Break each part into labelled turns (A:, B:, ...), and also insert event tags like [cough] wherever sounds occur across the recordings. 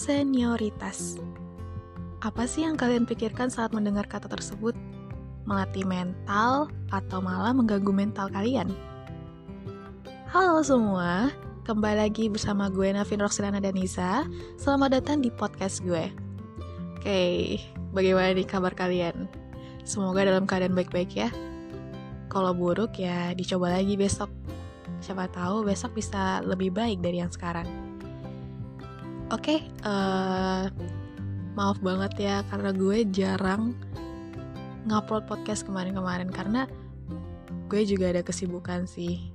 A: Senioritas. Apa sih yang kalian pikirkan saat mendengar kata tersebut? Melatih mental atau malah mengganggu mental kalian? Halo semua, kembali lagi bersama gue Navin Roxilana dan Nisa. Selamat datang di podcast gue. Oke, bagaimana nih kabar kalian? Semoga dalam keadaan baik-baik ya. Kalau buruk ya dicoba lagi besok. Siapa tahu besok bisa lebih baik dari yang sekarang. Oke, okay, uh, eh, maaf banget ya karena gue jarang ngupload podcast kemarin-kemarin karena gue juga ada kesibukan sih.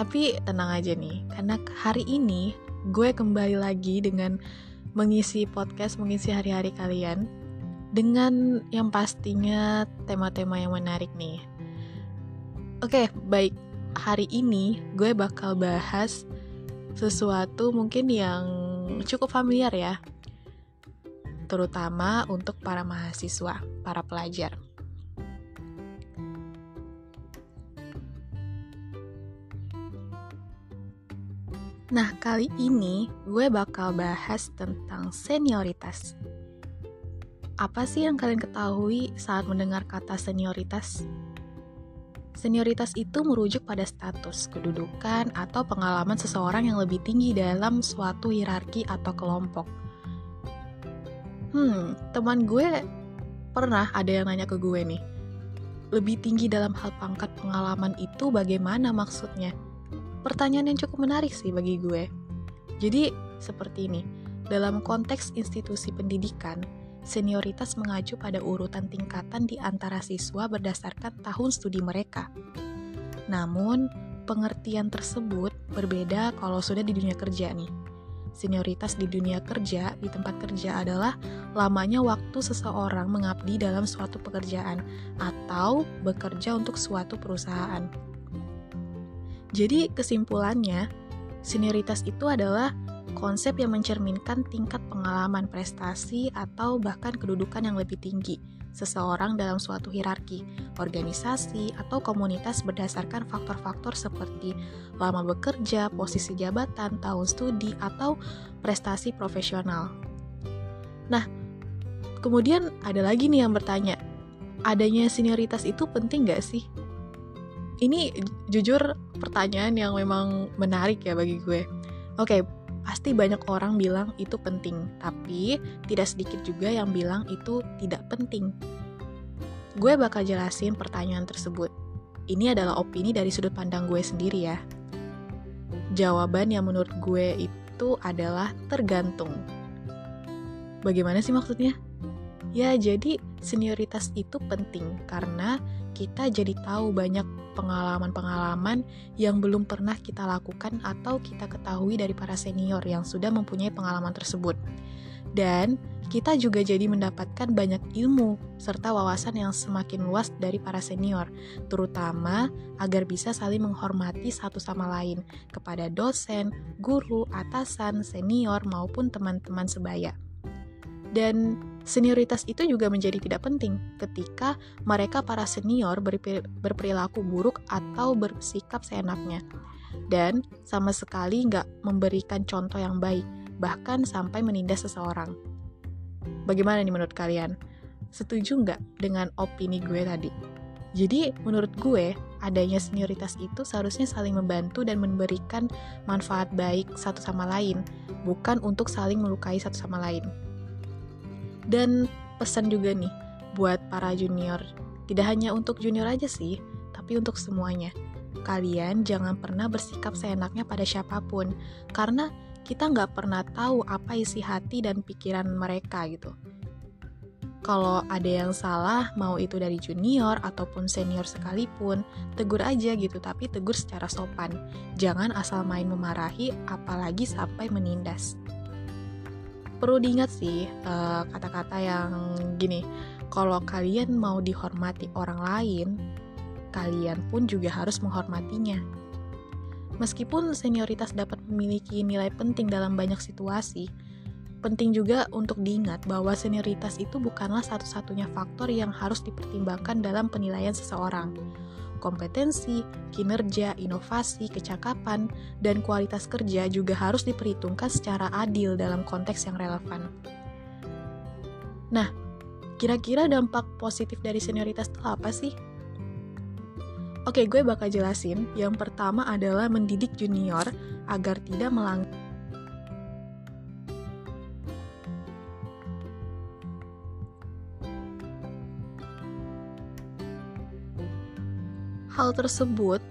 A: Tapi tenang aja nih, karena hari ini gue kembali lagi dengan mengisi podcast, mengisi hari-hari kalian dengan yang pastinya tema-tema yang menarik nih. Oke, baik. Hari ini gue bakal bahas sesuatu mungkin yang cukup familiar ya, terutama untuk para mahasiswa, para pelajar. Nah, kali ini gue bakal bahas tentang senioritas. Apa sih yang kalian ketahui saat mendengar kata senioritas? Senioritas itu merujuk pada status, kedudukan, atau pengalaman seseorang yang lebih tinggi dalam suatu hierarki atau kelompok. Hmm, teman gue pernah ada yang nanya ke gue nih, lebih tinggi dalam hal pangkat pengalaman itu bagaimana maksudnya? Pertanyaan yang cukup menarik sih bagi gue. Jadi, seperti ini, dalam konteks institusi pendidikan, senioritas mengacu pada urutan tingkatan di antara siswa berdasarkan tahun studi mereka. Namun, pengertian tersebut berbeda kalau sudah di dunia kerja nih. Senioritas di dunia kerja di tempat kerja adalah lamanya waktu seseorang mengabdi dalam suatu pekerjaan atau bekerja untuk suatu perusahaan. Jadi kesimpulannya, senioritas itu adalah konsep yang mencerminkan tingkat pengalaman prestasi atau bahkan kedudukan yang lebih tinggi seseorang dalam suatu hierarki, organisasi, atau komunitas berdasarkan faktor-faktor seperti lama bekerja, posisi jabatan, tahun studi, atau prestasi profesional. Nah, kemudian ada lagi nih yang bertanya, adanya senioritas itu penting gak sih? Ini jujur pertanyaan yang memang menarik ya bagi gue. Oke, pasti banyak orang bilang itu penting, tapi tidak sedikit juga yang bilang itu tidak penting. Gue bakal jelasin pertanyaan tersebut. Ini adalah opini dari sudut pandang gue sendiri ya. Jawaban yang menurut gue itu adalah tergantung. Bagaimana sih maksudnya? Ya, jadi senioritas itu penting karena kita jadi tahu banyak pengalaman-pengalaman yang belum pernah kita lakukan atau kita ketahui dari para senior yang sudah mempunyai pengalaman tersebut. Dan kita juga jadi mendapatkan banyak ilmu serta wawasan yang semakin luas dari para senior, terutama agar bisa saling menghormati satu sama lain kepada dosen, guru, atasan, senior, maupun teman-teman sebaya. Dan senioritas itu juga menjadi tidak penting ketika mereka para senior berperilaku buruk atau bersikap seenaknya. Dan sama sekali nggak memberikan contoh yang baik, bahkan sampai menindas seseorang. Bagaimana nih menurut kalian? Setuju nggak dengan opini gue tadi? Jadi menurut gue, adanya senioritas itu seharusnya saling membantu dan memberikan manfaat baik satu sama lain, bukan untuk saling melukai satu sama lain. Dan pesan juga nih buat para junior, tidak hanya untuk junior aja sih, tapi untuk semuanya. Kalian jangan pernah bersikap seenaknya pada siapa pun, karena kita nggak pernah tahu apa isi hati dan pikiran mereka gitu. Kalau ada yang salah, mau itu dari junior ataupun senior sekalipun, tegur aja gitu, tapi tegur secara sopan. Jangan asal main memarahi, apalagi sampai menindas perlu diingat sih eh, kata-kata uh, yang gini kalau kalian mau dihormati orang lain kalian pun juga harus menghormatinya. Meskipun senioritas dapat memiliki nilai penting dalam banyak situasi penting juga untuk diingat bahwa senioritas itu bukanlah satu-satunya faktor yang harus dipertimbangkan dalam penilaian seseorang kompetensi, kinerja, inovasi, kecakapan, dan kualitas kerja juga harus diperhitungkan secara adil dalam konteks yang relevan. Nah, kira-kira dampak positif dari senioritas itu apa sih? Oke, gue bakal jelasin. Yang pertama adalah mendidik junior agar tidak melanggar Hal tersebut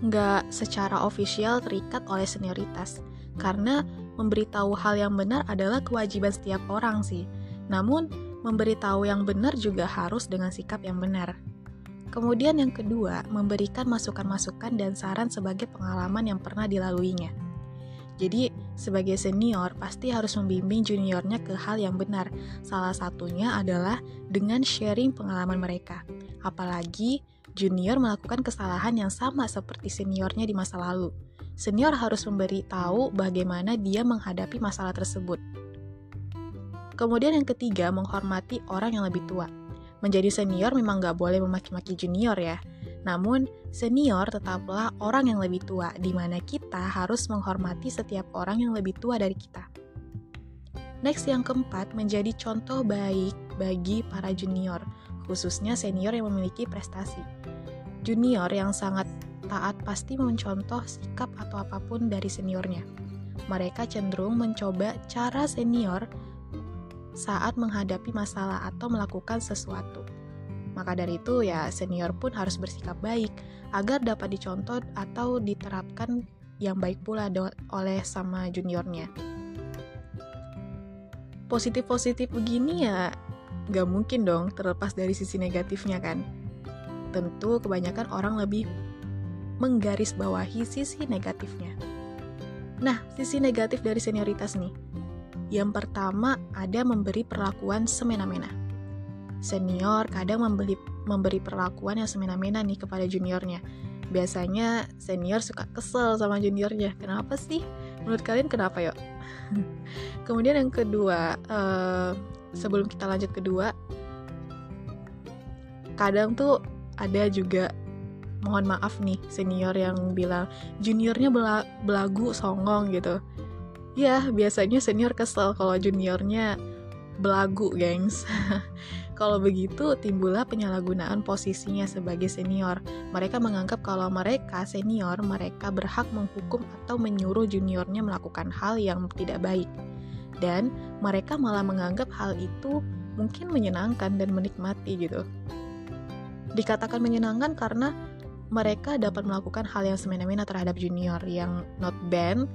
A: nggak secara ofisial terikat oleh senioritas, karena memberitahu hal yang benar adalah kewajiban setiap orang sih. Namun, memberitahu yang benar juga harus dengan sikap yang benar. Kemudian yang kedua, memberikan masukan-masukan dan saran sebagai pengalaman yang pernah dilaluinya. Jadi, sebagai senior pasti harus membimbing juniornya ke hal yang benar. Salah satunya adalah dengan sharing pengalaman mereka. Apalagi junior melakukan kesalahan yang sama seperti seniornya di masa lalu. Senior harus memberi tahu bagaimana dia menghadapi masalah tersebut. Kemudian yang ketiga, menghormati orang yang lebih tua. Menjadi senior memang nggak boleh memaki-maki junior ya. Namun, senior tetaplah orang yang lebih tua, di mana kita harus menghormati setiap orang yang lebih tua dari kita. Next yang keempat, menjadi contoh baik bagi para junior khususnya senior yang memiliki prestasi. Junior yang sangat taat pasti mencontoh sikap atau apa pun dari seniornya. Mereka cenderung mencoba cara senior saat menghadapi masalah atau melakukan sesuatu. Maka dari itu ya senior pun harus bersikap baik agar dapat dicontoh atau diterapkan yang baik pula oleh sama juniornya. Positif-positif begini ya Gak mungkin dong terlepas dari sisi negatifnya kan. Tentu kebanyakan orang lebih menggarisbawahi sisi negatifnya. Nah, sisi negatif dari senioritas nih. Yang pertama ada memberi perlakuan semena-mena. Senior kadang memberi, memberi perlakuan yang semena-mena nih kepada juniornya. Biasanya senior suka kesel sama juniornya. Kenapa sih? Menurut kalian kenapa yuk? [laughs] Kemudian yang kedua, uh, sebelum kita lanjut kedua kadang tuh ada juga mohon maaf nih senior yang bilang juniornya belagu songong gitu. Ya biasanya senior kesel kalau juniornya belagu gengs. [laughs] Kalau begitu timbullah penyalahgunaan posisinya sebagai senior. Mereka menganggap kalau mereka senior mereka berhak menghukum atau menyuruh juniornya melakukan hal yang tidak baik dan mereka malah menganggap hal itu mungkin menyenangkan dan menikmati gitu. Dikatakan menyenangkan karena mereka dapat melakukan hal yang semena-mena terhadap junior yang not band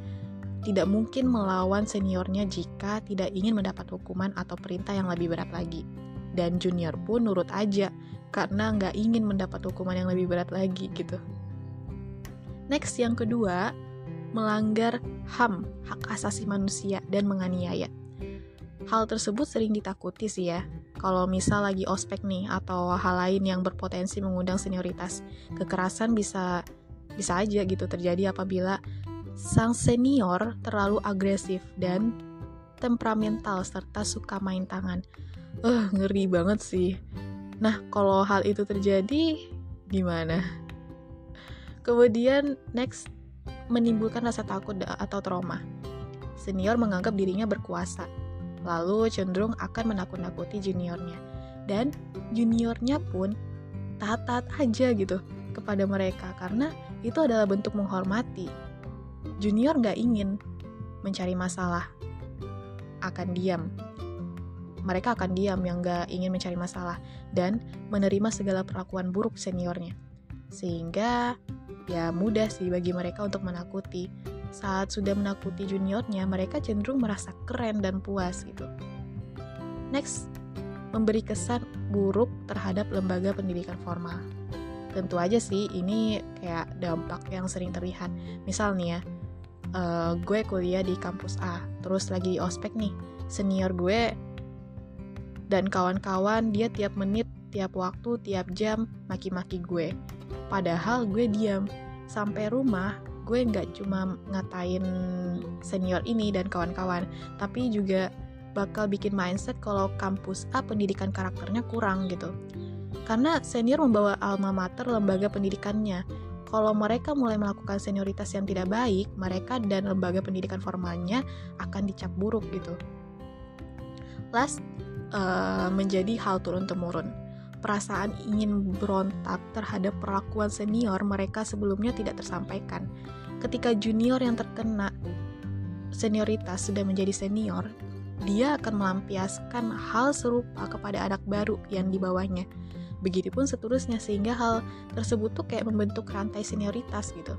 A: tidak mungkin melawan seniornya jika tidak ingin mendapat hukuman atau perintah yang lebih berat lagi. Dan junior pun nurut aja karena nggak ingin mendapat hukuman yang lebih berat lagi gitu. Next yang kedua, melanggar HAM, hak asasi manusia, dan menganiaya. Hal tersebut sering ditakuti sih ya, kalau misal lagi ospek nih atau hal lain yang berpotensi mengundang senioritas. Kekerasan bisa bisa aja gitu terjadi apabila sang senior terlalu agresif dan temperamental serta suka main tangan. Eh, uh, ngeri banget sih. Nah, kalau hal itu terjadi gimana? Kemudian next menimbulkan rasa takut atau trauma. Senior menganggap dirinya berkuasa, lalu cenderung akan menakut-nakuti juniornya. Dan juniornya pun taat-taat aja gitu kepada mereka karena itu adalah bentuk menghormati. Junior nggak ingin mencari masalah, akan diam. Mereka akan diam yang nggak ingin mencari masalah dan menerima segala perlakuan buruk seniornya. Sehingga ya mudah sih bagi mereka untuk menakuti. Saat sudah menakuti juniornya, mereka cenderung merasa keren dan puas gitu. Next, memberi kesan buruk terhadap lembaga pendidikan formal. Tentu aja sih ini kayak dampak yang sering terlihat. Misal nih ya, uh, gue kuliah di kampus A, terus lagi di ospek nih, senior gue dan kawan-kawan dia tiap menit, tiap waktu, tiap jam maki-maki gue Padahal gue diam. Sampai rumah, gue nggak cuma ngatain senior ini dan kawan-kawan, tapi juga bakal bikin mindset kalau kampus A pendidikan karakternya kurang gitu. Karena senior membawa alma mater lembaga pendidikannya. Kalau mereka mulai melakukan senioritas yang tidak baik, mereka dan lembaga pendidikan formalnya akan dicap buruk gitu. Last, uh, menjadi hal turun-temurun. Perasaan ingin berontak terhadap perlakuan senior mereka sebelumnya tidak tersampaikan. Ketika junior yang terkena senioritas sudah menjadi senior, dia akan melampiaskan hal serupa kepada anak baru yang di bawahnya Begitupun seterusnya sehingga hal tersebut tuh kayak membentuk rantai senioritas gitu.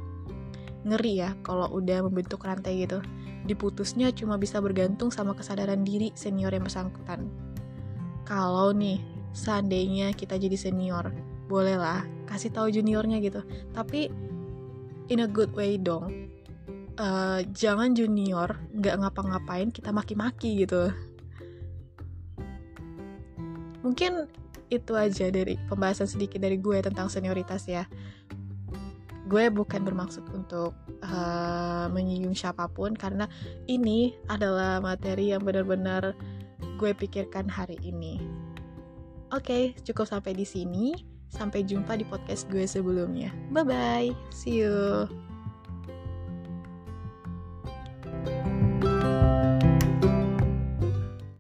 A: Ngeri ya kalau udah membentuk rantai gitu. Diputusnya cuma bisa bergantung sama kesadaran diri senior yang bersangkutan. Kalau nih seandainya kita jadi senior, bolehlah kasih tahu juniornya gitu. Tapi in a good way dong. Uh, jangan junior nggak ngapa-ngapain kita maki-maki gitu. Mungkin itu aja dari pembahasan sedikit dari gue tentang senioritas ya. Gue bukan bermaksud untuk uh, menyinggung siapa pun karena ini adalah materi yang benar-benar gue pikirkan hari ini. Oke, okay, cukup sampai di sini. Sampai jumpa di podcast gue sebelumnya. Bye bye, see you.